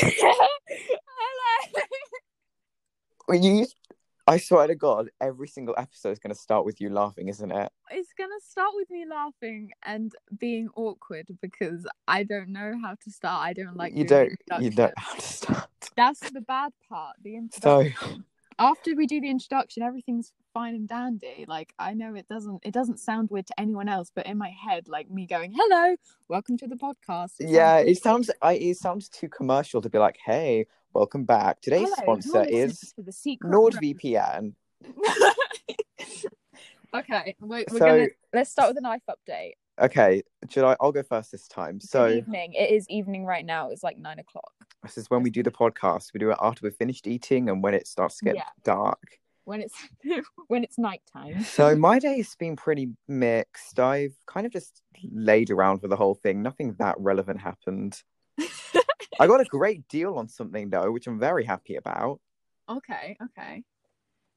Hello. You, I swear to God, every single episode is going to start with you laughing, isn't it? It's gonna start with me laughing and being awkward because I don't know how to start. I don't like you don't. You don't introduction. have to start. That's the bad part. The introduction. So. After we do the introduction, everything's fine and dandy. Like I know it doesn't it doesn't sound weird to anyone else, but in my head, like me going, "Hello, welcome to the podcast." It yeah, sounds- it sounds. I. It sounds too commercial to be like, "Hey, welcome back." Today's Hello, sponsor is to the secret NordVPN. okay, we're, we're So- gonna let's start with a knife update. Okay, should I? I'll go first this time. Good So evening. It is evening right now. It's like nine o'clock. this is when we do the podcast. We do it after we've finished eating and when it starts to get Yeah. dark. When it's when it's nighttime. So my day has been pretty mixed. I've kind of just laid around for the whole thing. Nothing that relevant happened. I got a great deal on something though, which I'm very happy about. Okay, okay.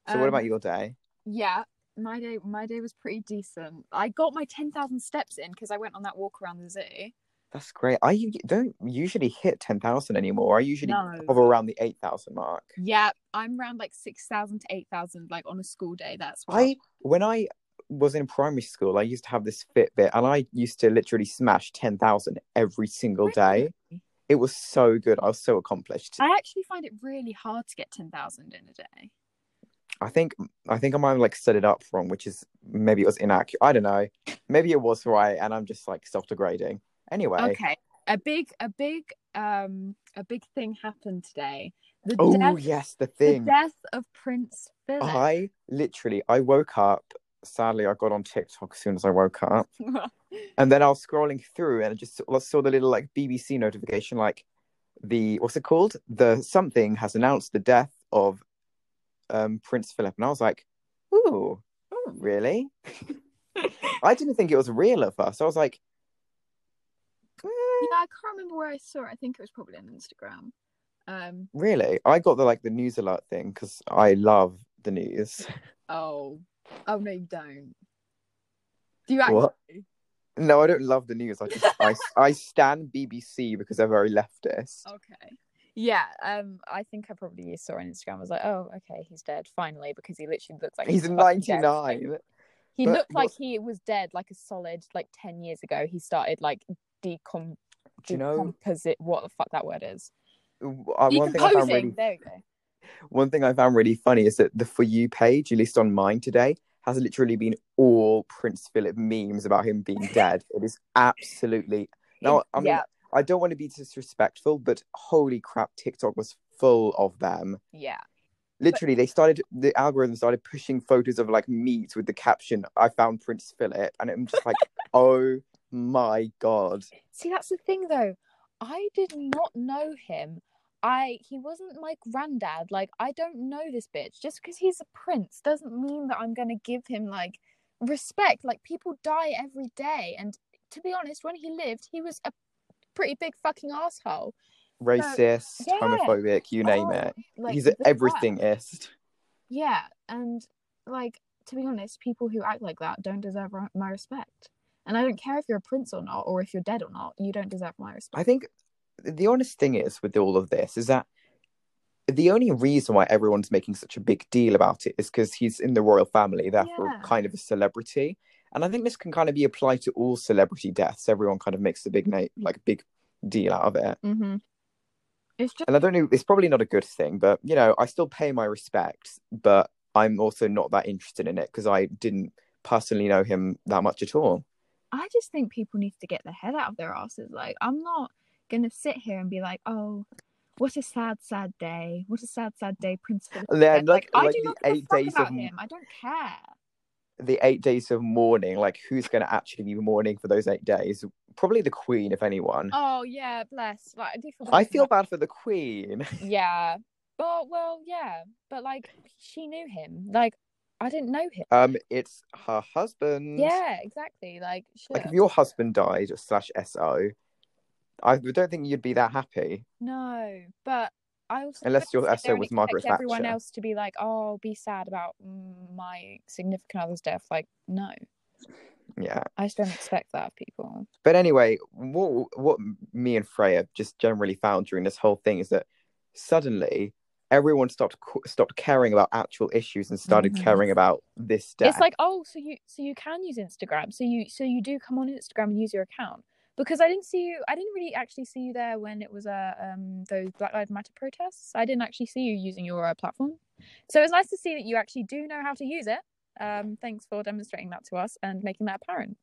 So what Um, about your day? Yeah, my day my day was pretty decent. I got my ten thousand steps in because I went on that walk around the zoo. That's great. I don't usually hit ten thousand anymore. I usually No. hover around the eight thousand mark. Yeah, I'm around like six thousand to eight thousand, like on a school day. That's what I when I was in primary school, I used to have this Fitbit, and I used to literally smash ten thousand every single day. It was so good. I was so accomplished. I actually find it really hard to get ten thousand in a day. I think I think I might have like set it up wrong, which is maybe it was inaccurate. I don't know. Maybe it was right, and I'm just like self degrading. Anyway, Okay, a big a big um a big thing happened today. The oh death, yes, the thing. the death of Prince Philip. I literally I woke up. Sadly, I got on TikTok as soon as I woke up, and then I was scrolling through, and I just saw- saw the little like BBC notification, like the what's it called? The something has announced the death of um Prince Philip, and I was like, ooh, oh, really? I didn't think it was real at first. I was like, Yeah, I can't remember where I saw it. I think it was probably on Instagram. Um. really? I got the like the news alert thing because I love the news. Oh. Oh no, you don't. Do you actually? What? No, I don't love the news. I just I I stand BBC because they're very leftist. Okay. Yeah. Um. I think I probably saw on Instagram. I was like, oh, okay, he's dead finally because he literally looks like He's ninety dead. He But looked like what's- he was dead, like a solid, like ten years ago. He started like decom. Do you know- Decomposi- what the fuck that word is? Uh, one thing I found really There go. one thing I found really funny is that the for you page, at least on mine today, has literally been all Prince Philip memes about him being dead. it is absolutely no. I mean, yeah, I don't want to be disrespectful, but holy crap, TikTok was full of them. yeah. Literally, they started the algorithm started pushing photos of like meat with the caption "I found Prince Philip," and I'm just like, oh my god. See, that's the thing though. I did not know him. I he wasn't my granddad. Like I don't know this bitch. Just because he's a prince doesn't mean that I'm gonna give him like respect. Like people die every day, and to be honest, when he lived, he was a pretty big fucking asshole. Racist, yeah. homophobic, you name Oh, it. Like He's worst. everythingist. Yeah, and like to be honest, people who act like that don't deserve my respect. And I don't care if you're a prince or not, or if you're dead or not. You don't deserve my respect. I think the honest thing is with all of this is that the only reason why everyone's making such a big deal about it is because he's in the royal family, therefore Yeah. kind of a celebrity. And I think this can kind of be applied to all celebrity deaths. Everyone kind of makes a big name, like a big deal out of it. Mm-hmm. It's just And I don't know, it's probably not a good thing, but you know, I still pay my respects, but I'm also not that interested in it because I didn't personally know him that much at all. I just think people need to get their head out of their asses. Like, I'm not gonna sit here and be like, "Oh, what a sad, sad day! What a sad, sad day, Prince Philip." is then, dead." like- I like do not give eight days about of- him. I don't care. The eight days of mourning, like who's going to actually be mourning for those eight days? Probably the Queen, if anyone. Oh yeah, bless. Like, I do feel. I bad feel for bad for the Queen. Yeah, but well, yeah, but like she knew him. Like I didn't know him. Um, it's her husband. Yeah, exactly. Like, Like if your husband died slash SO, I don't think you'd be that happy. No, but I also Unless your SO was Margaret everyone else to be like, "Oh, be sad about my significant other's death." Like, no. Yeah. I just don't expect that of people. But anyway, what what me and Freya just generally found during this whole thing is that suddenly everyone stopped stopped caring about actual issues and started Mhm. caring about this death. It's like, oh, so you so you can use Instagram. So you so you do come on Instagram and use your account. Because I didn't see you I didn't really actually see you there when it was uh, um those Black Lives Matter protests. I didn't actually see you using your uh, platform. So it's nice to see that you actually do know how to use it. Um thanks for demonstrating that to us and making that apparent.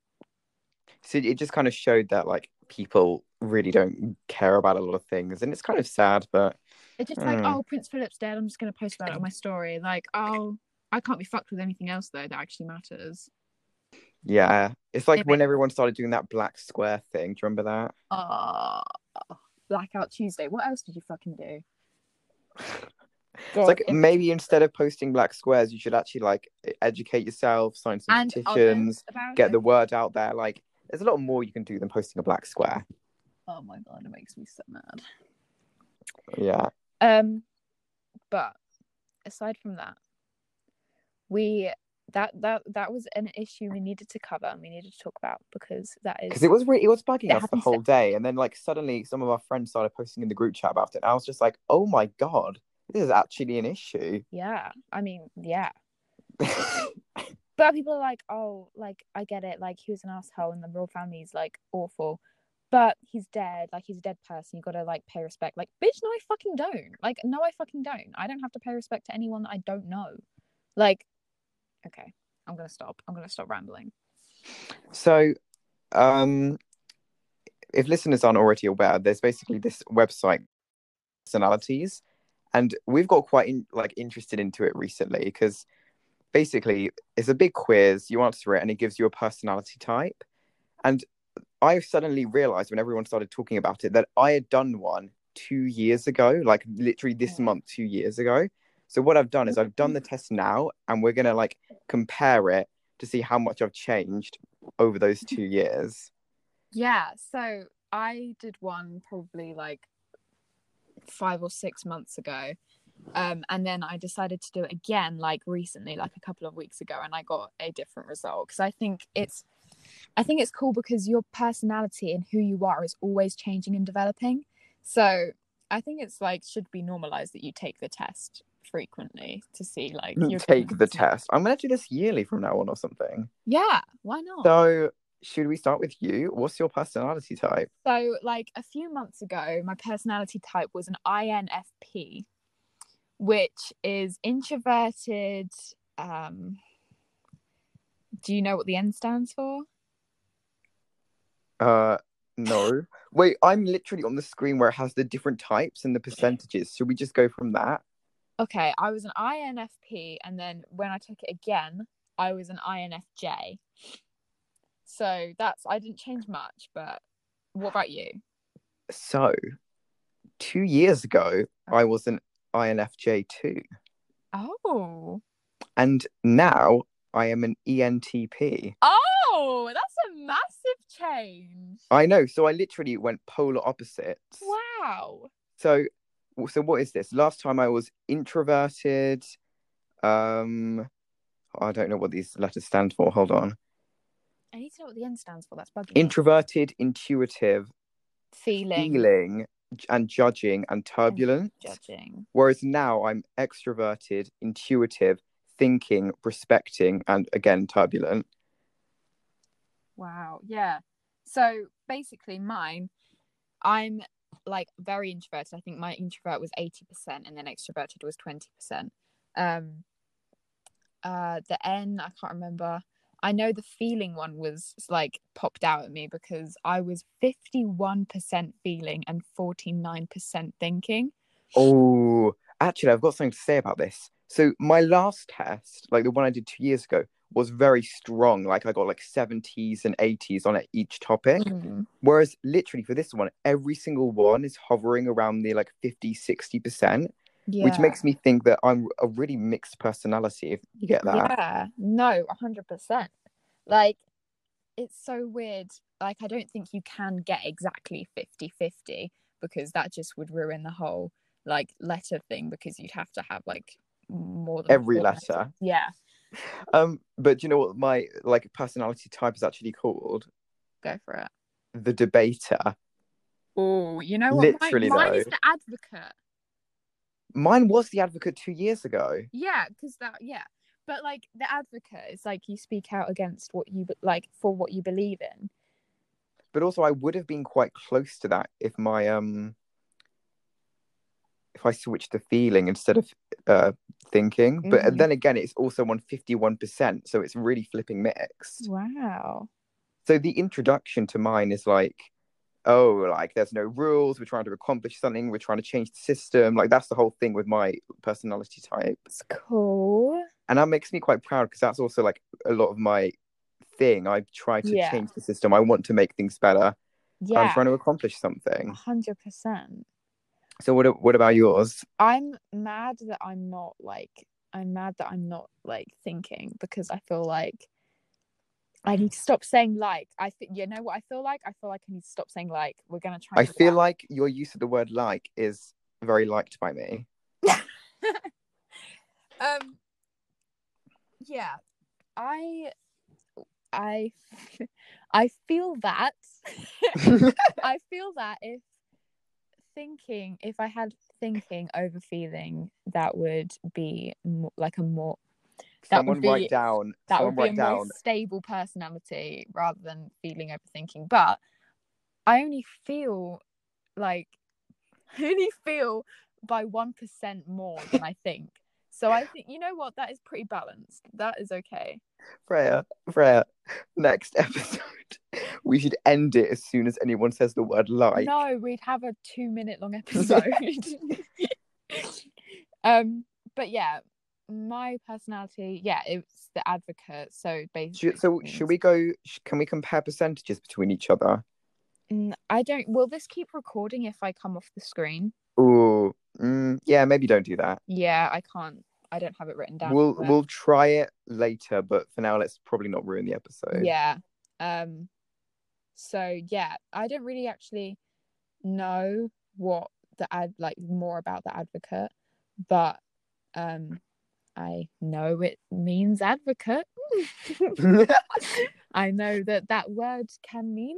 so it just kind of showed that like people really don't care about a lot of things, and it's kind of sad. But It's just like, Hmm. oh, Prince Philip's dead. I'm just going to post about it on my story. Like, oh, I can't be fucked with anything else though that actually matters. yeah, it's like It when makes- everyone started doing that black square thing. Do you remember that? Uh Blackout Tuesday. What else did you fucking do? It's like maybe instead of posting black squares, you should actually like educate yourself, sign some and petitions, get it. the word out there. Like, there's a lot more you can do than posting a black square. Oh my god, it makes me so mad. Yeah. Um, but aside from that, we that that that was an issue we needed to cover and we needed to talk about because that is because it was really it was bugging It us the whole day and then like suddenly some of our friends started posting in the group chat about it and i was just like oh my god this is actually an issue yeah. I mean, yeah. But people are like, oh, like I get it, like he was an asshole and the royal family's like awful. But he's dead, like he's a dead person, you gotta like pay respect. Like, bitch, no, I fucking don't. Like, no, I fucking don't. I don't have to pay respect to anyone that I don't know. Like, okay, I'm gonna stop. I'm gonna stop rambling. so um if listeners aren't already aware there's basically this website personalities and we've got quite in, like interested into it recently because basically it's a big quiz you answer it and it gives you a personality type and i suddenly realized when everyone started talking about it that i had done one two years ago like literally this Mm. month two years ago so what i've done is i've done the test now and we're gonna like compare it to see how much i've changed over those two years Yeah, so I did one probably like five or six months ago. Um, and then I decided to do it again like recently, like a couple of weeks ago, and I got a different result because I think it's I think it's cool because your personality and who you are is always changing and developing. So I think it's like should be normalized that you take the test frequently to see like your take the test i'm gonna do this yearly from now on or something Yeah, why not? so should we start with you what's your personality type So, like a few months ago, my personality type was an INFP, which is introverted. Um, do you know what the N stands for? Uh, no. Wait, I'm literally on the screen where it has the different types and the percentages. Should we just go from that? Okay, I was an INFP, and then when I took it again, I was an INFJ. So that's I didn't change much, but what about you? So, two years ago, I was an INFJ too, Oh, and now I am an ENTP. oh, that's a massive change! I know. So I literally went polar opposites. Wow. So, so what is this? Last time I was introverted. Um, I don't know what these letters stand for. Hold on. I need to know what the N stands for. That's bugging me. Introverted, intuitive, feeling, feeling, and judging, and turbulent. judging. Whereas now I'm extroverted, intuitive, thinking, prospecting, and again turbulent. Wow. Yeah. So basically, mine, I'm like very introverted. I think my introvert was eighty percent, and then extroverted was twenty percent. Um. Uh, the N I can't remember. I know the feeling one was like popped out at me because I was fifty one percent feeling and forty nine percent thinking. Oh, actually, I've got something to say about this. So my last test, like the one I did two years ago, was very strong. Like I got like 70s and 80s on each topic. Mm-hmm. Whereas literally for this one, every single one is hovering around the like 50, 60%, Yeah. which makes me think that I'm a really mixed personality, if you get that. Yeah, no, a hundred percent. Like, it's so weird. Like, I don't think you can get exactly 50-50 because that just would ruin the whole like letter thing because you'd have to have like more than Every letter. letters. Yeah. Um, but do you know what my like personality type is actually called? Go for it. The debater. Oh, you know what? Literally, mine, mine is the advocate. Mine was the advocate two years ago. Yeah, because that yeah. But like the advocate is like you speak out against what you like for what you believe in. But also I would have been quite close to that if my um if I switch to feeling instead of uh thinking. But Mhm. then again it's also on fifty one percent, so it's really flipping mixed. Wow. So the introduction to mine is like, oh, like there's no rules, we're trying to accomplish something, we're trying to change the system. Like that's the whole thing with my personality type. It's cool. And that makes me quite proud because that's also like a lot of my thing. I try to Yeah. change the system. I want to make things better. Yeah. I'm trying to accomplish something. hundred percent. So what what about yours? I'm mad that I'm not like I'm mad that I'm not like thinking because I feel like I need to stop saying like. I think you know what I feel like. I feel like I need to stop saying like. We're gonna try. I feel like your use of the word like is very liked by me. um. Yeah, I, I, I feel that. I feel that if thinking, if I had thinking over feeling, that would be mo- like a more That would be- write down. that someone would be a write more stable personality rather than feeling overthinking. But I only feel like I only feel by one percent more than I think. So I think you know what that is pretty balanced. That is okay. Freya, Freya, next episode, we should end it as soon as anyone says the word like. no, we'd have a two minute long episode. um, but yeah, my personality, yeah, it's the advocate. So basically, Should, so should we go? Can we compare percentages between each other? I don't. Will this keep recording if I come off the screen? Ooh, mm, yeah, maybe don't do that. Yeah, I can't. I don't have it written down. We'll but- we'll try it later, but for now, let's probably not ruin the episode. Yeah. Um. So yeah, I don't really actually know what the ad like more about the advocate, but um, I know it means advocate. I know that that word can mean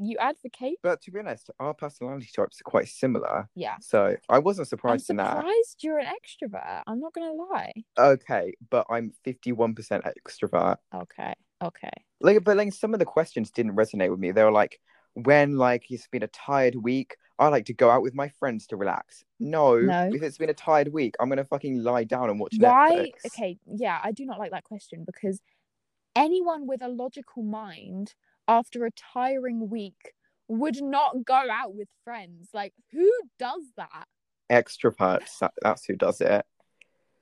you advocate. but to be honest, our personality types are quite similar, Yeah. so I wasn't surprised I'm surprised in that. surprised you're an extrovert. I'm not gonna lie. Okay, but I'm fifty-one percent extrovert. Okay. Okay. like but like some of the questions didn't resonate with me they were like when like it's been a tired week i like to go out with my friends to relax no, No. if it's been a tired week i'm gonna fucking lie down and watch Why? Netflix. Okay. Yeah, I do not like that question because anyone with a logical mind after a tiring week would not go out with friends. Like, who does that? extroverts that, that's who does it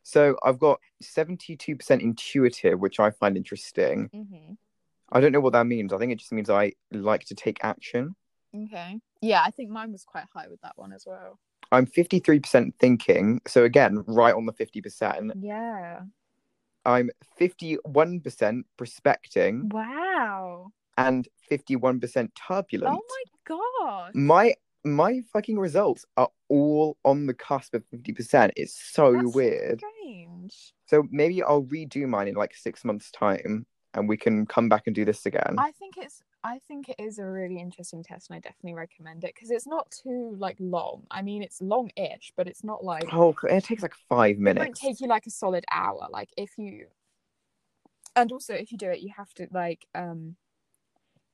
so i've got 72% intuitive which i find interesting Mm-hmm. i don't know what that means i think it just means i like to take action Okay. Yeah, I think mine was quite high with that one as well. i'm 53% thinking so again right on the 50% Yeah. i'm 51% prospecting Wow. And 51% turbulent Oh my god. my my fucking results are all on the cusp of 50% it's so That's weird Strange. so maybe i'll redo mine in like six months time and we can come back and do this again I think it's I think it is a really interesting test and I definitely recommend it because it's not too like long. I mean it's long-ish, but it's not like oh it takes like five minutes. it won't take you like a solid hour like if you and also if you do it you have to like um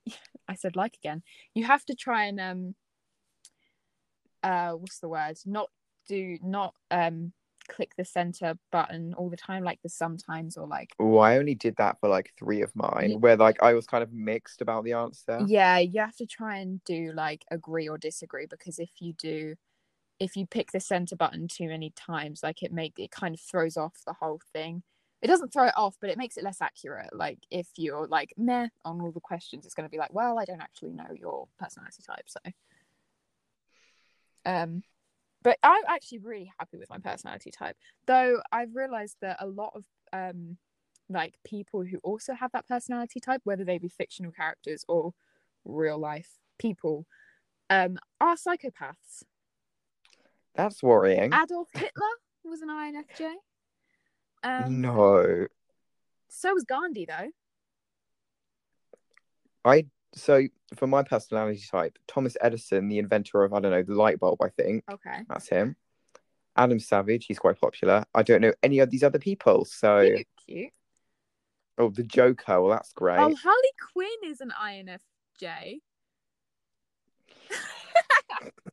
i said like again. You have to try and um uh what's the word? Not do not um click the center button all the time like the sometimes or like oh i only did that for like three of mine where like i was kind of mixed about the answer. Yeah you have to try and do like agree or disagree because if you do if you pick the center button too many times like it make it kind of throws off the whole thing it doesn't throw it off but it makes it less accurate. Like if you're like meh on all the questions it's going to be like well i don't actually know your personality type so. Um but i'm actually really happy with my personality type though i've realized that a lot of um like people who also have that personality type whether they be fictional characters or real life people um are psychopaths. That's worrying. Adolf hitler was an infj um no So was Gandhi though. I so for my personality type, Thomas Edison, the inventor of I don't know the light bulb, I think Okay. that's him. Adam Savage, he's quite popular. I don't know any of these other people. So Cute, cute. oh, the Joker, well that's great. Oh, Harley Quinn is an INFJ.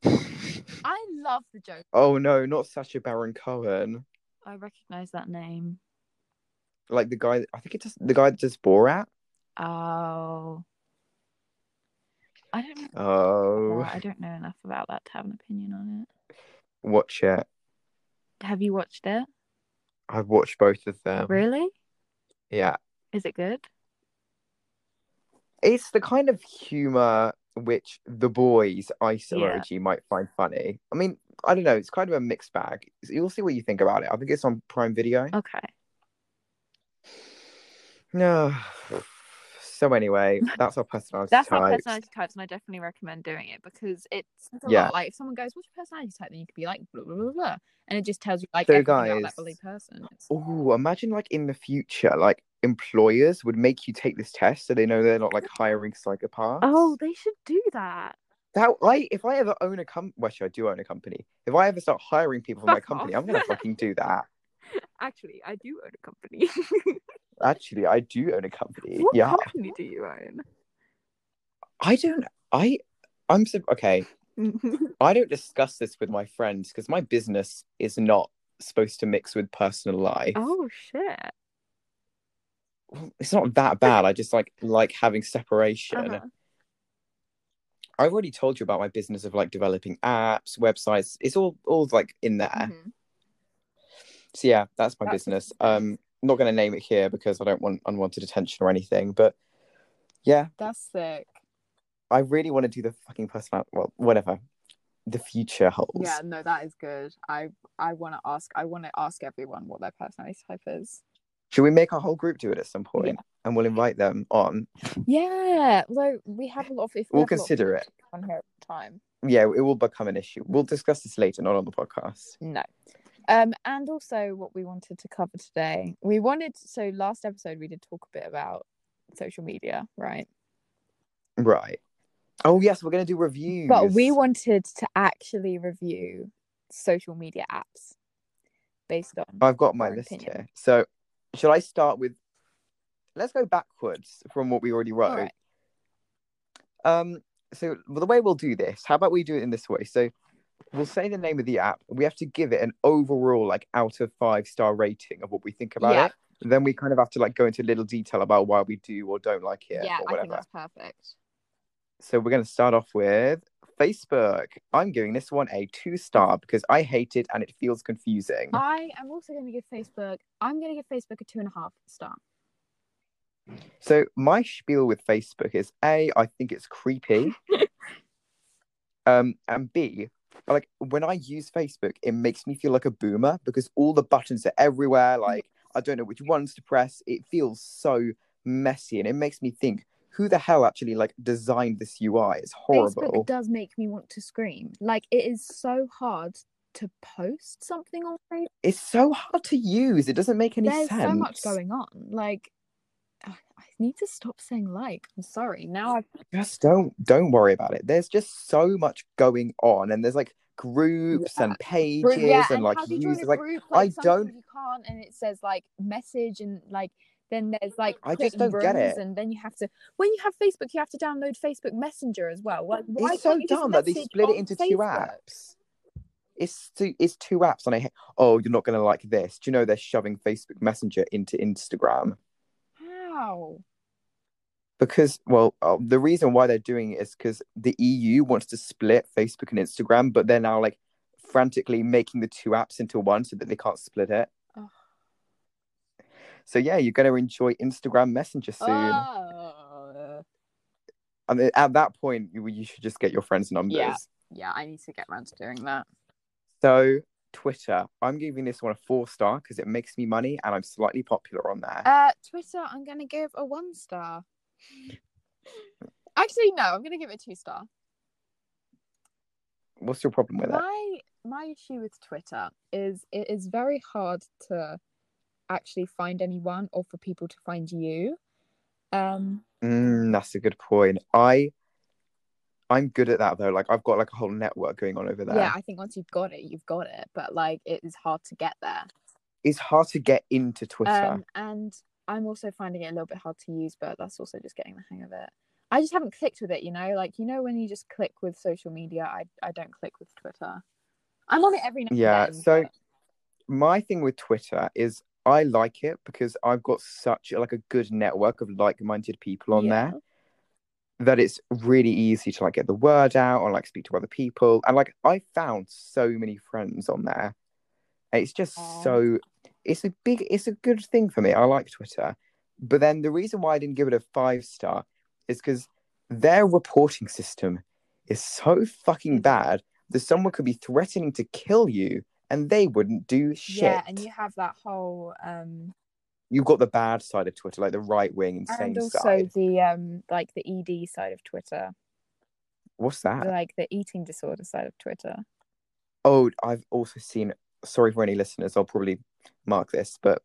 I love the Joker. Oh no, not Sacha Baron Cohen. I recognize that name. Like the guy, I think it's the guy that does Borat. Oh. I don't know. Oh, I don't know enough about that to have an opinion on it. watch it. it. Have you watched it? I've watched both of them. Really? Yeah, Is it good? it's the kind of humor which the boys ice Yeah. might find funny. I mean, I don't know. It's kind of a mixed bag. You'll see what you think about it. I think it's on Prime Video. Okay. No. So anyway, that's our personality type. That's our types. personality types, and I definitely recommend doing it because it's, Yeah. lot. Like if someone goes, "What's your personality type?" then you could be like, blah blah blah blah, and it just tells you like So, guys, that bloody person. Oh, imagine like in the future, like employers would make you take this test so they know they're not like hiring psychopaths. Oh, they should do that. that I if I ever own a company, well, actually, I do own a company. If I ever start hiring people for my company. I'm gonna fucking do that. Actually, I do own a company. Actually, I do own a company. what yeah, company do you own? I don't. I I'm so okay. I don't discuss this with my friends because my business is not supposed to mix with personal life. oh shit. It's not that bad. I just like like having separation. Uh-huh. I've already told you about my business of like developing apps, websites. It's all all like in there. Mhm. So yeah, that's my That's business. Um, not going to name it here because I don't want unwanted attention or anything. But yeah, That's sick. I really want to do the fucking personality. Well, whatever the future holds. Yeah, no, that is good. I I want to ask. I want to ask everyone what their personality type is. Should we make our whole group do it at some point, and we'll invite them on? Yeah, although we have a lot of. If we We'll have a lot of consider it. on here at the time. Yeah, it will become an issue. We'll discuss this later, not on the podcast. No. Um, and also what we wanted to cover today. We wanted so last episode we did talk a bit about social media, right? Right. Oh yes, we're going to do reviews. But we wanted to actually review social media apps based on I've got my list opinion. here. So, should I start with? Let's go backwards from what we already wrote. Right. Um, so the way we'll do this, how about we do it in this way? So we'll say the name of the app. We have to give it an overall like out of five star rating of what we think about Yeah. it. Then we kind of have to like go into little detail about why we do or don't like it Yeah, or I think that's perfect. So we're going to start off with Facebook. I'm giving this one a two star because I hate it and it feels confusing. I am also going to give Facebook. I'm going to give Facebook a two and a half star. So my spiel with Facebook is A, I think it's creepy. um, and B, like when I use Facebook, it makes me feel like a boomer because all the buttons are everywhere. Mm-hmm. Like I don't know which ones to press. It feels so messy and it makes me think, who the hell actually like designed this UI? It's horrible. Facebook does make me want to scream. Like it is so hard to post something on Facebook. It's so hard to use. It doesn't make any There's sense. so much going on. Like I I need to stop saying like. I'm sorry. Now I've just don't don't worry about it. There's just so much going on, and there's like groups Yeah. and pages yeah, and, like you users. Like group? I Like, sometimes don't- You can't, and it says like message and like. Then there's like I just don't get it. and then you have to when you have Facebook, you have to download Facebook Messenger as well. Like, why it's so can't you just dumb that they split it into two apps. It's two, it's two apps, and I. Oh, you're not gonna like this. Do you know they're shoving Facebook Messenger into Instagram? Because well, uh, the reason why they're doing it is because the EU wants to split Facebook and Instagram, but they're now like frantically making the two apps into one so that they can't split it. Ugh. So yeah, you're gonna enjoy Instagram Messenger soon. Oh. I mean, at that point, you, you should just get your friends' numbers. Yeah. Yeah, I need to get around to doing that. So Twitter, I'm giving this one a four star because it makes me money and I'm slightly popular on there. Uh, Twitter, I'm gonna give a one star. Actually, no, I'm gonna give it two star. What's your problem with it? My my issue with Twitter is it is very hard to actually find anyone or for people to find you. Um, Mm, that's a good point. I I'm good at that though. Like I've got like a whole network going on over there. yeah, I think once you've got it, you've got it. But like, it is hard to get there. It's hard to get into Twitter. Um, and I'm also finding it a little bit hard to use, but that's also just getting the hang of it. I just haven't clicked with it, you know. Like you know, when you just click with social media, I I don't click with Twitter. I'm on it every now and Yeah, then, so- but- My thing with Twitter is I like it because I've got such like a good network of like-minded people on Yeah. there that it's really easy to like get the word out or like speak to other people. And like I found so many friends on there. It's just so it's a big it's a good thing for me. I like Twitter. But then the reason why I didn't give it a five star is because their reporting system is so fucking bad that someone could be threatening to kill you and they wouldn't do shit. yeah, and you have that whole um You've got the bad side of Twitter, like the right wing insane and also side. the um like the ED side of Twitter, What's that? like the eating disorder side of Twitter. Oh, I've also seen. Sorry for any listeners. I'll probably mark this, but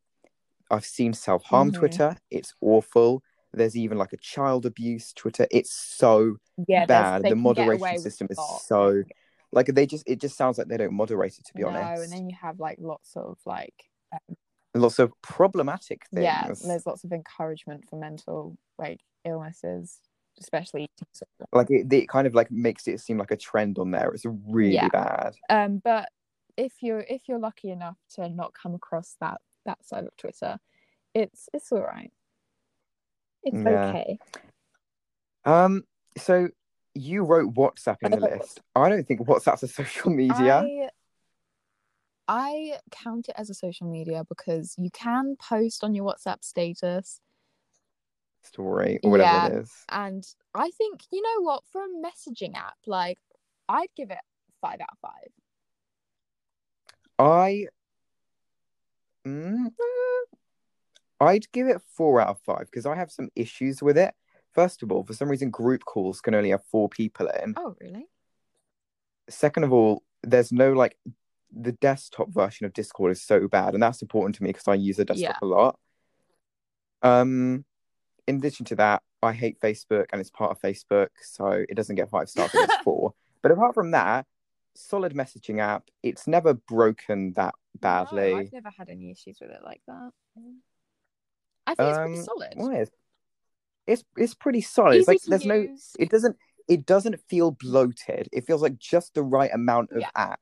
I've seen self harm Mhm. Twitter. It's awful. There's even like a child abuse Twitter. It's so Yeah, bad. The can get away moderation system is so like they just. It just sounds like they don't moderate it. To be no, honest, and then you have like lots of like lots of problematic things. yeah, there's lots of encouragement for mental like illnesses, especially like it, it kind of like makes it seem like a trend on there. It's really Yeah. bad. Um, but if you're if you're lucky enough to not come across that that side of Twitter, it's it's all right. It's Yeah. okay. Um. So you wrote WhatsApp in the list. I don't think WhatsApp's a social media. I I count it as a social media because you can post on your WhatsApp status, story or whatever Yeah. it is. and I think you know what for a messaging app, like I'd give it five out of five. I, mm, I'd give it four out of five because I have some issues with it. First of all, for some reason, group calls can only have four people in. Oh, really? Second of all, there's no like the desktop version of Discord is so bad, and that's important to me because I use the desktop Yeah. a lot. Um, in addition to that, I hate Facebook and it's part of Facebook, so it doesn't get five stars. It's four. But apart from that, solid messaging app. It's never broken that badly. No, I've never had any issues with it like that. I think it's pretty Um, solid. Well, it's, it's it's pretty solid. Easy it's like there's no it doesn't it doesn't feel bloated. It feels like just the right amount of Yeah. app.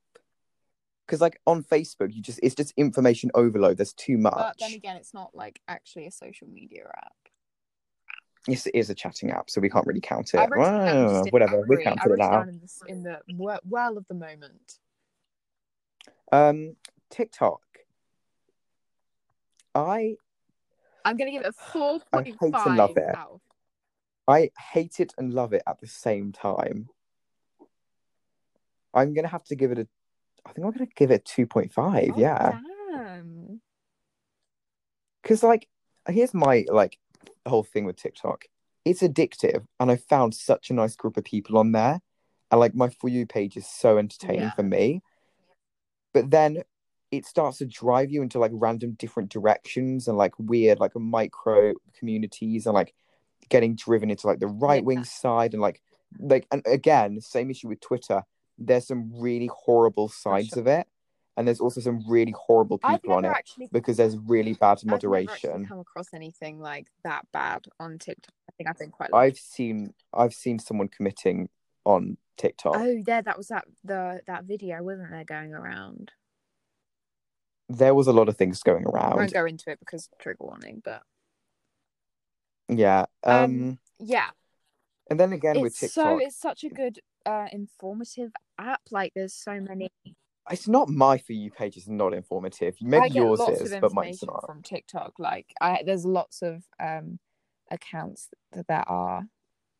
Because like on Facebook, you just it's just information overload. There's too much. But then again, it's not like actually a social media app. Yes, it is a chatting app, so we can't really count it. I wrote it down Well, whatever, we counted it now. in, this, in the well of the moment. Um, TikTok. I I'm gonna give it a four I hate and love it. out. I hate it and love it at the same time. I'm gonna have to give it a. I think I'm gonna give it two point five. Oh, yeah. Because like here's my like whole thing with tiktok it's addictive and i found such a nice group of people on there and like my for you page is so entertaining Yeah. for me but then it starts to drive you into like random different directions and like weird like micro communities and like getting driven into like the right wing Yeah. side and like like and again same issue with twitter there's some really horrible sides sure. of it and there's also some really horrible people on it actually because there's really bad moderation come across anything like that bad on TikTok. I think I've been quite. lucky. I've seen I've seen someone committing on TikTok. Oh, yeah, That was that the that video, wasn't there, going around? There was a lot of things going around. I won't go into it because trigger warning, but Yeah. Um, Um, yeah, and then again with TikTok, so it's such a good uh informative app. Like, there's so many. It's not my for you page is not informative. Maybe yours is, but mine's not. from TikTok. Like, I there's lots of um accounts that there are.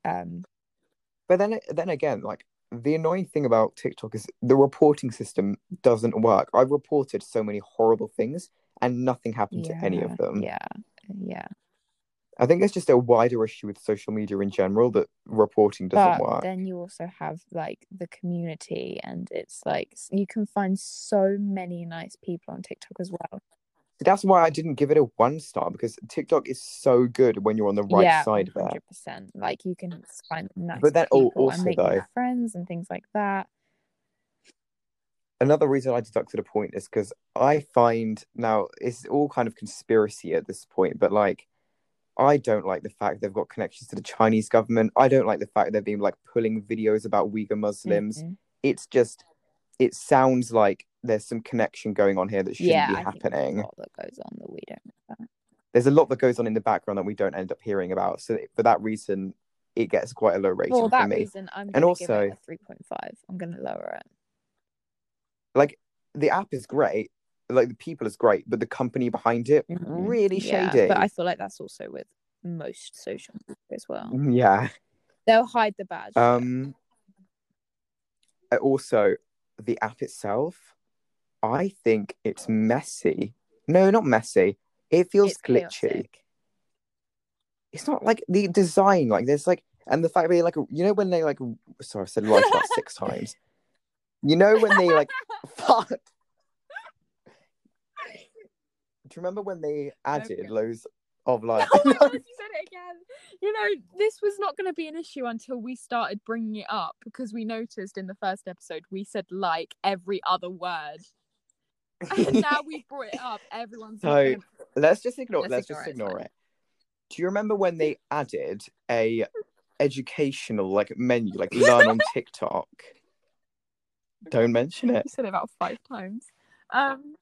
Um, But then then again, like the annoying thing about TikTok is the reporting system doesn't work. I've reported so many horrible things and nothing happened to any of them. Yeah, yeah. I think it's just a wider issue with social media in general that reporting doesn't but work. then you also have like the community and it's like you can find so many nice people on tiktok as well That's why I didn't give it a one star because TikTok is so good when you're on the right yeah, side of it. hundred percent. Like you can find nice But then- people also and make though- new friends and things like that. Another reason I deducted a point is because I find now it's all kind of conspiracy at this point, but like I don't like the fact they've got connections to the Chinese government. I don't like the fact they've been like pulling videos about Uyghur Muslims. Mhm. It's just it sounds like there's some connection going on here that shouldn't Yeah, be I happening. there's a lot that goes on that we don't know. There's a lot that goes on in the background that we don't end up hearing about. So for that reason, it gets quite a low rating For for that me. reason, I'm And also- give it a three point five. I'm gonna lower it. Like the app is great, like the people is great, but the company behind it Mhm. really Yeah, shady. but I feel like that's also with most social media as well. Yeah. They'll hide the bad. Um. Also, the app itself, I think it's messy. No, not messy. It feels It's glitchy. chaotic. It's not like the design. Like there's like, and the fact that like you know when they like. Sorry, I said like about six times. You know when they like. fuck. Do you remember when they added Okay. loads of like? Oh my god, you said it again. You know, this was not going to be an issue until we started bringing it up because we noticed in the first episode we said like every other word. And now we brought it up. Everyone's So- gonna- let's just ignore. Let's Let's, ignore just it, ignore fine. it. Do you remember when they added a educational like menu, like learn on TikTok? Don't mention it. You said it about five times. Um,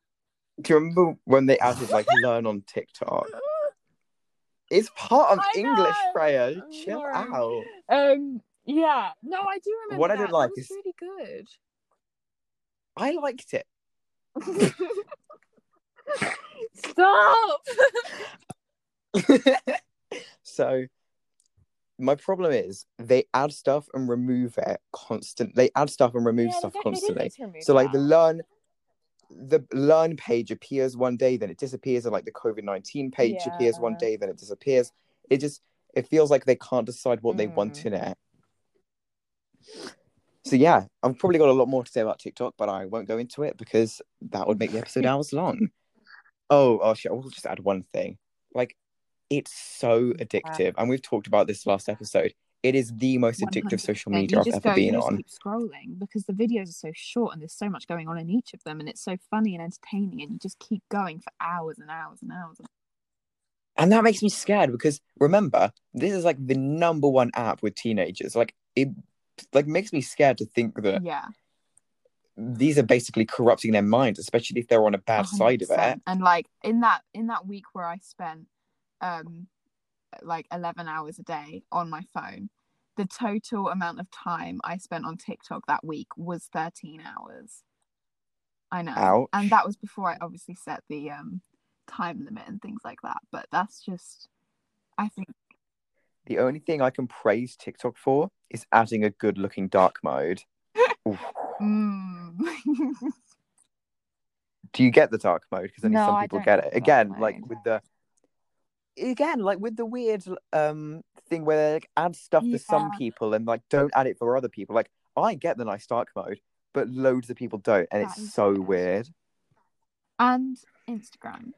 Do you remember when they added like learn on TikTok? It's part of I English, know. Freya. Chill sorry. out. um, yeah. No, I do remember. What I didn't like that was is- really good. I liked it. Stop. so my problem is they add stuff and remove it constantly. They add stuff and remove Yeah, stuff constantly. remove So like the learn the learn page appears one day, then it disappears, and like the COVID nineteen page appears one day, then it disappears. It just it feels like they can't decide what they want Mm. in it. So yeah, I've probably got a lot more to say about TikTok, but I won't go into it because that would make the episode hours long. Oh, oh shit! I will just add one thing. Like, it's so addictive, and we've talked about this last episode. It is the most addictive social 100%. media I've ever go- been on. Keep scrolling because the videos are so short and there's so much going on in each of them, and it's so funny and entertaining, and you just keep going for hours and hours and hours. And that makes me scared because remember, this is like the number one app with teenagers. Like it like makes me scared to think that Yeah, these are basically corrupting their minds, especially if they're on a bad side of it. And like in that in that week where I spent um like eleven hours a day on my phone, the total amount of time I spent on TikTok that week was thirteen hours. I know, Ouch. and that was before I obviously set the um time limit and things like that. But that's just, I think, The only thing I can praise TikTok for is adding a good looking dark mode. Mm. Do you get the dark mode? Because only No, some people get it. Again, mode. like with the again, like with the weird um thing where they like add stuff for some people and like don't add it for other people. Like I get the nice dark mode, but loads of people don't, and That it's so weird. weird. and Instagram.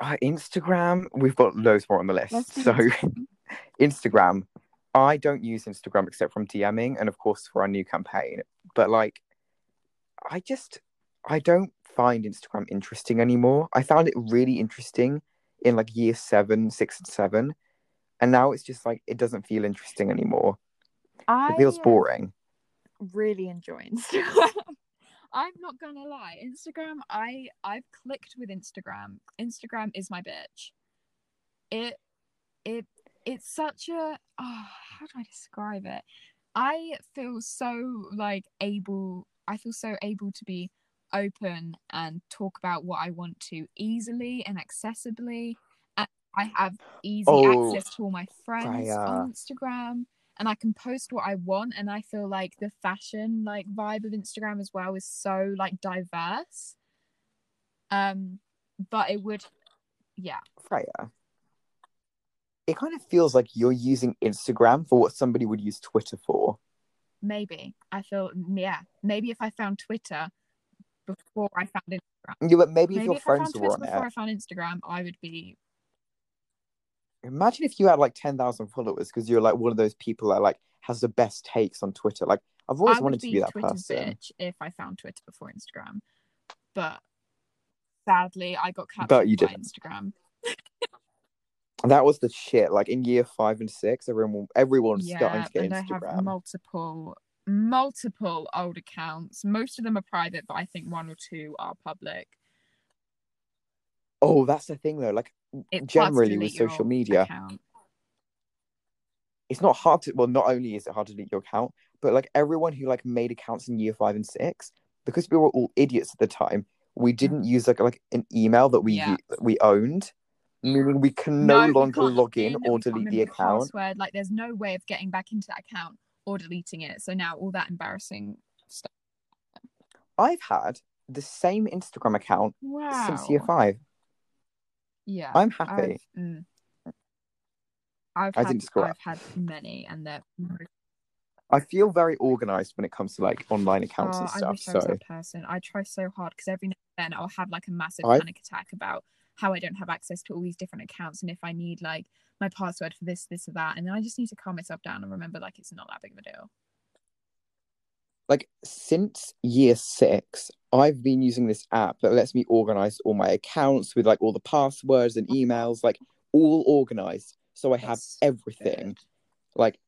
Uh, Instagram, we've got loads more on the list. So Instagram. Instagram, I don't use Instagram except from DMing and of course for our new campaign. But like, I just I don't find Instagram interesting anymore. I found it really interesting in like year seven, six, and seven, and now it's just like it doesn't feel interesting anymore. I It feels uh, boring. really enjoy Instagram. I'm not gonna lie. Instagram, I I've clicked with Instagram. Instagram is my bitch. It it it's such a oh, how do I describe it? I feel so like able I feel so able to be open and talk about what I want to easily and accessibly. And I have easy Oh, access to all my friends on Instagram and I can post what I want and I feel like the fashion like vibe of Instagram as well is so like diverse. Um but it would yeah. Freya. It kind of feels like you're using Instagram for what somebody would use Twitter for. Maybe. I feel yeah. Maybe if I found Twitter before I found Instagram. Yeah, but maybe, if Maybe your if I found friends were Twitter on before it. I found Instagram, I would be. Imagine if you had like ten thousand followers because you're like one of those people that like has the best takes on Twitter. Like I've always wanted to be that Twitter's person. bitch if I found Twitter before Instagram, but sadly, I got captured But you by didn't. Instagram. That was the shit. Like in year five and six, everyone everyone was starting Yeah, to get and I have multiple multiple old accounts. Most of them are private, but I think one or two are public. oh, that's the thing though. Like It's generally with social media, account. it's not hard to. Well, not only is it hard to delete your account, but like everyone who like made accounts in year five and six, because we were all idiots at the time, we didn't use like like an email that we Mm. Yeah. that we owned, meaning we can no, we longer log in or delete the account. Password. Like, there's no way of getting back into that account or deleting it. So now all that embarrassing stuff. I've had the same Instagram account Wow. since year five. Yeah. I'm happy. I've, mm, I've I had, didn't screw I've up. had many, and they're. I feel very organized when it comes to like online accounts Oh, and I stuff. wish I was So that person. I try so hard because every now and then I'll have like a massive I- panic attack about how I don't have access to all these different accounts and if I need like my password for this, this, or that, and then I just need to calm myself down and remember like it's not that big of a deal. like since year six, I've been using this app that lets me organize all my accounts with like all the passwords and emails, like all organized. So I have That's everything. Good. Like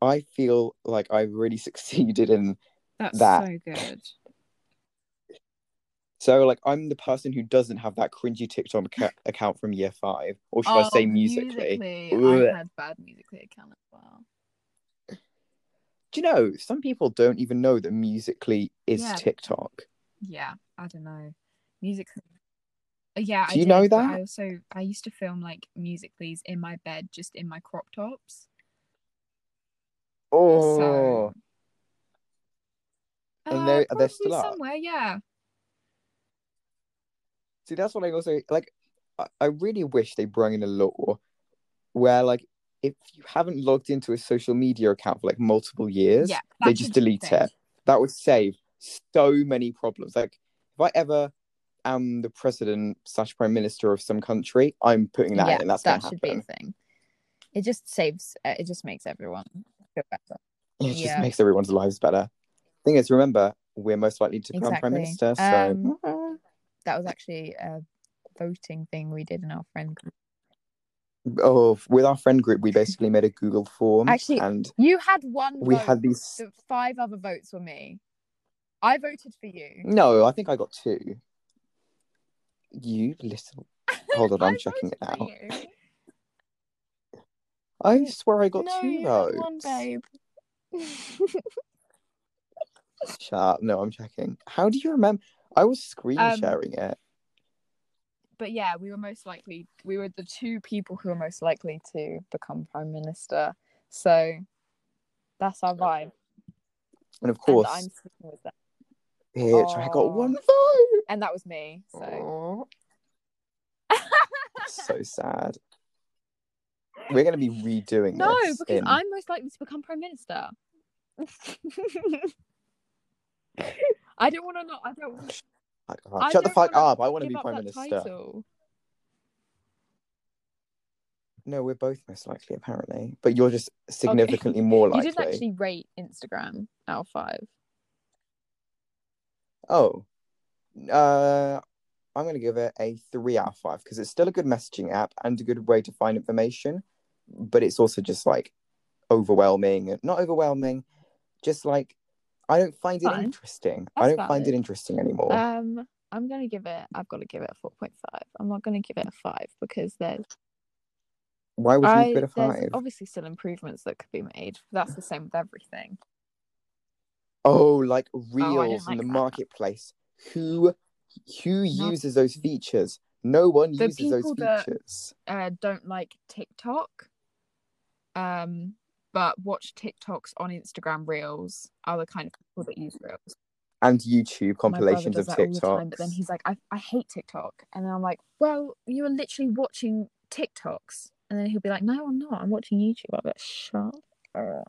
I feel like I really succeeded in That's That. so good. So like I'm the person who doesn't have that cringy TikTok acca- account from year five. Or should I say Oh, Musical.ly? Musical.ly, I had bad Musical.ly account as well. Do you know some people don't even know that Musical.ly is Yeah. TikTok? Yeah, I don't know. Musical.ly. Uh, Yeah, I Do you did, know that? I also I used to film like musicallys in my bed, just in my crop tops. Oh, So And Uh, they're- are they still up? somewhere, yeah. See, that's what I also like. I, I really wish they brought in a law where, like, if you haven't logged into a social media account for like multiple years, Yeah, they just should be a delete it. That would save so many problems. Like, if I ever am the president slash prime minister of some country, I'm putting that yeah, in. That's that should be a thing. It just saves. Uh, it just makes everyone feel better. It just makes everyone's lives better. Thing is, remember, we're most likely to become prime minister. So, Um, That was actually a voting thing we did in our friend group. oh, with our friend group, we basically made a Google form, Actually, and You had one. we vote. had these. The five other votes were me. I voted for you. No, I think I got two. You little. Hold on, I'm checking it now. I swear I got no, two votes. one, babe. Shut up. No, I'm checking. How do you remember? I was screen Um, sharing it. but yeah, we were most likely. We were the two people who were most likely to become prime minister. So that's our vibe. And of course, and I'm sticking with that. bitch, I got one vote. And that was me. So so sad. We're going to be redoing no, because in- I'm most likely to become prime minister. I don't want to not. I don't. I Shut the fuck up. I want to be prime minister. No, we're both most likely, apparently. But you're just significantly more You likely. didn't actually rate Instagram out of five. Oh, uh, I'm going to give it a three out of five because it's still a good messaging app and a good way to find information, but it's also just like overwhelming. Not overwhelming, just like I don't find it Fine. interesting. I don't find it interesting anymore. Um, I'm gonna give it. I've got to give it a four point five. I'm not gonna give it a five because there's. Why would you I, give it a five? obviously still improvements that could be made. That's the same with everything. Oh, like didn't reels in like the that. marketplace. Who who uses those features? No one The uses those people that- features. Uh, don't like TikTok. Um, but watch TikToks on Instagram Reels are the kind of people that use Reels. And YouTube compilations of all the but then he's like, I, I hate TikTok. And then I'm like, well, you are literally watching TikToks. And then he'll be like, no, I'm not. I'm watching YouTube. I'll be like, shut up.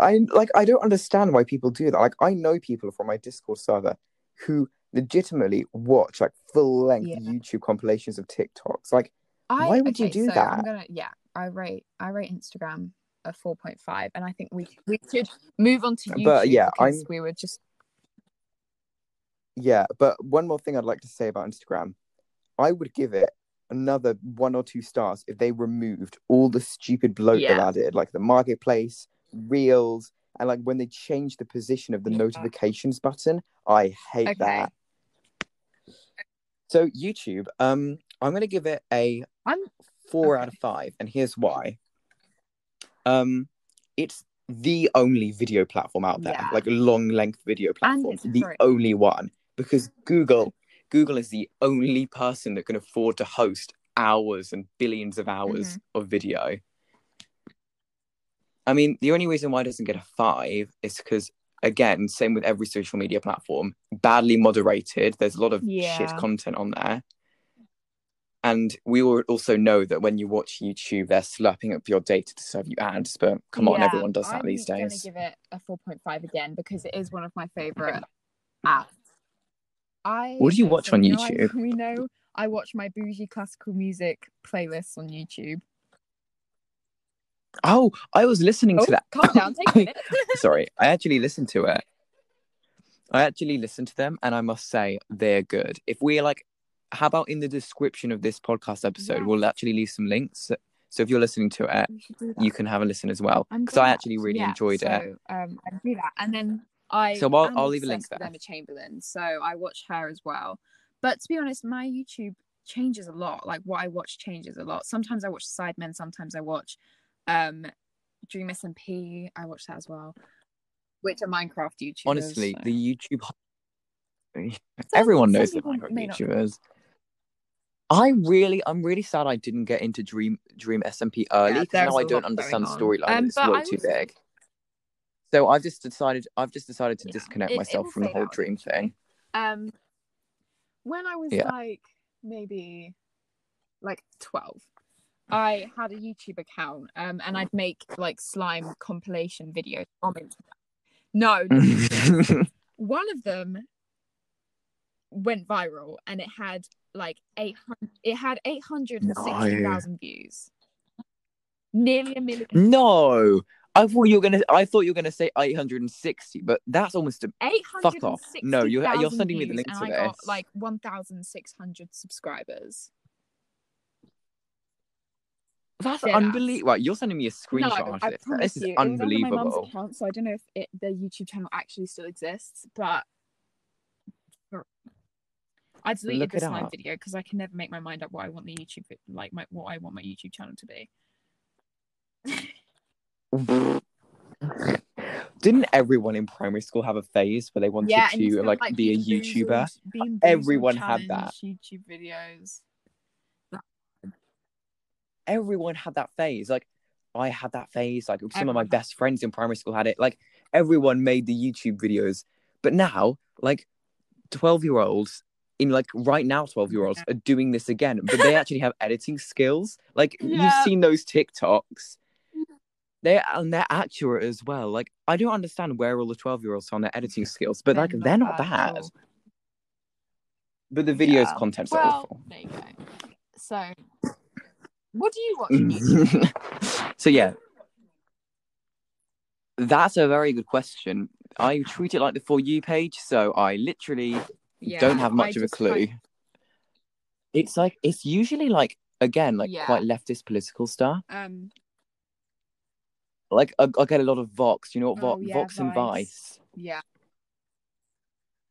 I like I don't understand why people do that. Like I know people from my Discord server who legitimately watch like full length Yeah. YouTube compilations of TikToks. Like I, Why would you do so that? I'm gonna yeah, I rate I rate Instagram a four point five, and I think we we should move on to YouTube But, yeah, I'm- we were just yeah, but one more thing I'd like to say about Instagram. I would give it another one or two stars if they removed all the stupid bloat Yeah. they added, like the marketplace, reels, and like when they changed the position of the Yeah. notifications button. I hate Okay. that. So YouTube, um, I'm gonna give it a I'm four okay. out of five, and here's why. Um, it's the only video platform out there, Yeah. like a long length video platform, the free. only one because Google, Google is the only person that can afford to host hours and billions of hours Mm-hmm. of video. I mean, the only reason why it doesn't get a five is because, again, same with every social media platform, badly moderated. There's a lot of shit content on there. And we all also know that when you watch YouTube, they're slurping up your data to serve you ads. But come on, everyone does that I'm these days. I'm gonna give it a four point five again because it is one of my favorite apps. I What do you watch on you know I- YouTube? we know I watch my bougie classical music playlists on YouTube. Oh, I was listening Oh, to that. calm down, take a minute. Sorry, I actually listened to it. I actually listened to them, and I must say they're good. If we're like, how about in the description of this podcast episode, we'll actually leave some links. So if you're listening to it, We should do that. you can have a listen as well. Because I actually really Yeah, enjoyed so, it. Um, I do that, and then I. So I'll- I'll leave a link there. Emma Chamberlain, so I watch her as well. But to be honest, my YouTube changes a lot. Like what I watch changes a lot. Sometimes I watch Sidemen. Sometimes I watch um, Dream SMP. I watch that as well. Which are Minecraft YouTubers. Honestly, so- the YouTube. Everyone knows the Minecraft may not. I really, I'm really sad I didn't get into Dream Dream SMP early Yeah, now I don't understand the storyline. Um, it's way too big. So I've just decided, I've just decided to Yeah, disconnect it- myself from the whole Dream thing. um when i was Yeah. like maybe like 12 i had a youtube account um and i'd make like slime compilation videos from it no one of them went viral and it had like 800 it had 860,000 views nearly a million no, I thought you were gonna. I thought you were gonna say 860, but that's almost a. Fuck off. No, you're- you're sending me the link to I got this. like 1,600 subscribers. That's Dead unbelievable. Right, you're sending me a screenshot no, of this. This is you, it was under my unbelievable. mum's account, so I don't know if it, the YouTube channel actually still exists, but I deleted Look the slime up. video because I can never make my mind up what I want the YouTube like my what I want my YouTube channel to be. Didn't everyone in primary school have a phase where they wanted yeah, to feel like, be a YouTuber? boozled- Everyone had that. YouTube videos. Everyone had that phase. Like I had that phase. Like some of my best friends in primary school had it. Like everyone made the YouTube videos. But now, like 12 year olds in like right now 12 year olds are doing this again but they actually have editing skills. Like you've seen those tiktoks. They're and they're accurate as well. Like i don't understand where all the 12 year olds are on their editing skills but like they're not at bad. but the videos Yeah. content's Well, awful. there you go. So, what do you watch? so yeah. That's a very good question. I treat it like the for you page so i literally Yeah, don't have I much of a just clue. Like- it's like it's usually like again like Yeah. quite leftist political stuff. Um, like I, I get a lot of vox you know what Oh, yeah, vox and Vice. vice? Yeah,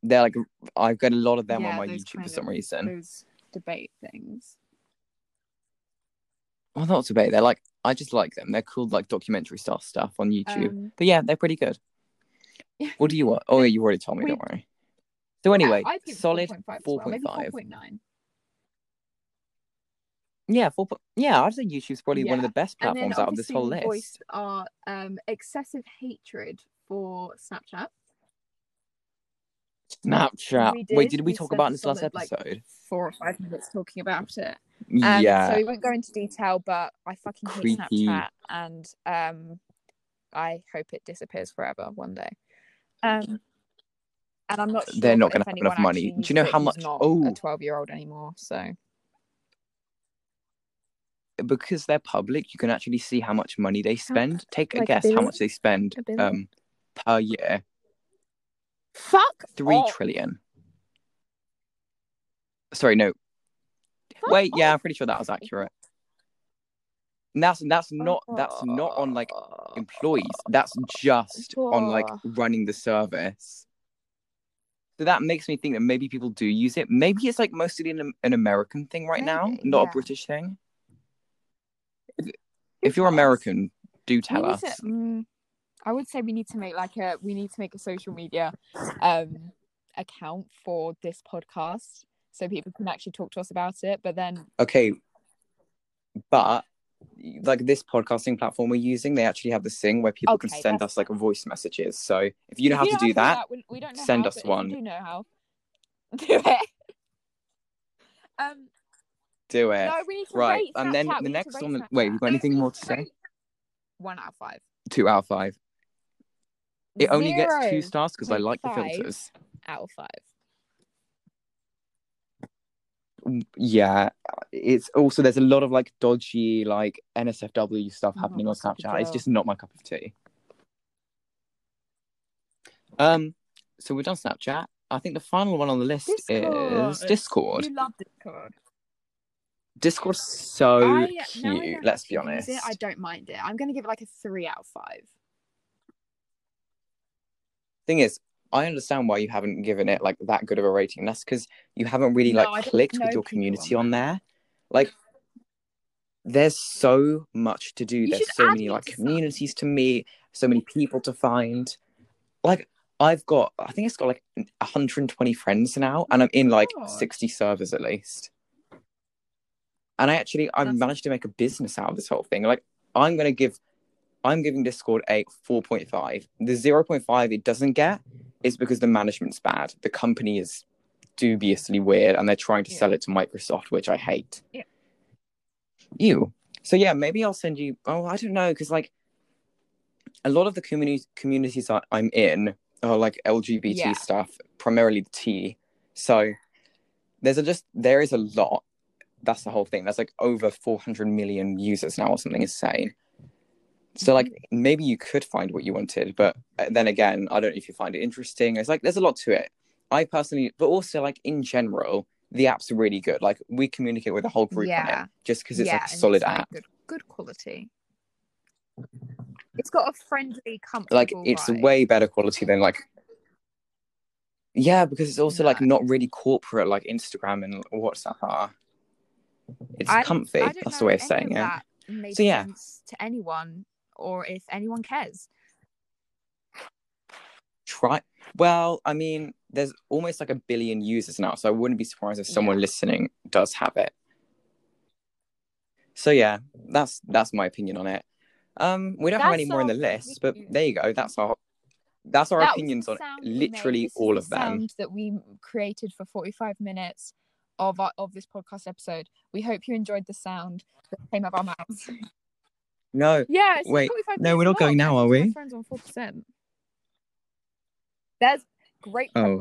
they're like i get a lot of them on my youtube for some of- reason. those debate things. well not debate they're like i just like them. They're called like documentary style stuff on youtube. Um, but yeah they're pretty good. What do you want? Oh yeah you already told me We- don't worry so anyway yeah, I'd solid 4.5 as 4.5 well, maybe 4.9. yeah 4. po- yeah i'd say youtube's probably one of the best platforms out of this whole list our um, excessive hatred for Snapchat. snapchat We wait did, did we, we talk about this last solid, like, episode Four or five minutes talking about it. Um, yeah So we won't go into detail, but I fucking hate Snapchat, and um, I hope it disappears forever one day. Um, and I'm not sure They're not gonna have enough money. Do you know how much- oh. a 12 year old anymore. So because they're public, you can actually see how much money they spend. Take a like a guess how much they spend um per year. fuck Three off. trillion. Sorry, no. Fuck Wait, yeah, I'm pretty sure that was accurate. And that's that's not that's not on like employees. That's just on like running the service. So that makes me think that maybe people do use it. Maybe it's like mostly an, an American thing right now, not yeah. a British thing. If, if you're? American, do tell us. to- mm, I would say we need to make like a we need to make a social media um account for this podcast so people can actually talk to us about it. But then Okay, but like this podcasting platform we're using, they actually have this thing where people can send us like voice messages. So if you know if how you to do that, we, we don't send how, us but if you one. do know how. Do it. um. do it. No, we right, and then the We next one. Snapchat. Wait, you got anything more to say? One out of five. Two out of five. It only gets two stars because I like the filters. out of five. Yeah, it's also there's a lot of like dodgy like NSFW stuff happening on Snapchat. It's just not my cup of tea. Um, so we've done Snapchat. I think the final one on the list is Discord. You love Discord. Discord's so I, cute. Let's be honest. It, I don't mind it. I'm going to give it like a three out of five. Thing is, I understand why you haven't given it like that good of a rating. That's because you haven't really No, like clicked with your community on there. Like, there's so much to do. You there's so many like to communities to meet, so many people to find. Like, I've got, I think it's got like 120 friends now, and I'm in like God. 60 servers at least. And I actually, I've That's- managed to make a business out of this whole thing. Like, I'm gonna give, I'm giving Discord a 4.5. The 0.5 it doesn't get is because the management's bad. The company is dubiously weird, and they're trying to Yeah. sell it to Microsoft, which I hate. Yeah. You. So yeah, maybe I'll send you. Oh, I don't know, because like a lot of the communities communities I'm in are like LGBT Yeah. stuff, primarily the T. So there's a just there is a lot. That's the whole thing. There's like over 400 million users now, or something insane. So like Mm-hmm. maybe you could find what you wanted, but uh, then again, I don't know if you find it interesting. It's like there's a lot to it. I personally, but also like in general, the app's are really good. Like we communicate with a whole group on Yeah. it, just because it's yeah, like a solid like, app. Good, good quality. It's got a friendly, comfortable. like it's vibe. way better quality than like yeah because it's also like not really corporate like instagram and whatsapp are it's I- comfy I that's the way of saying any it So, yeah. to anyone, or if anyone cares. try well i mean there's almost like a billion users now so i wouldn't be surprised if someone Yeah. listening does have it so yeah that's that's my opinion on it um we don't have any more in the list but there you go that's our that's our That opinions on sound we made. literally all the of them sound that we created for 45 minutes of our, of this podcast episode. We hope you enjoyed the sound that came out of our mouths. no yeah, Wait, no, we're not going now, are we? friends on 4%. That's great Oh,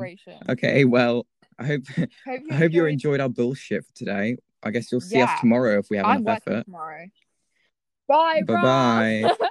okay well i hope Hope you I hope you enjoyed- enjoyed our bullshit for today. I guess you'll see us tomorrow if we have I'm enough effort. tomorrow. Bye, Bye-bye. Rob.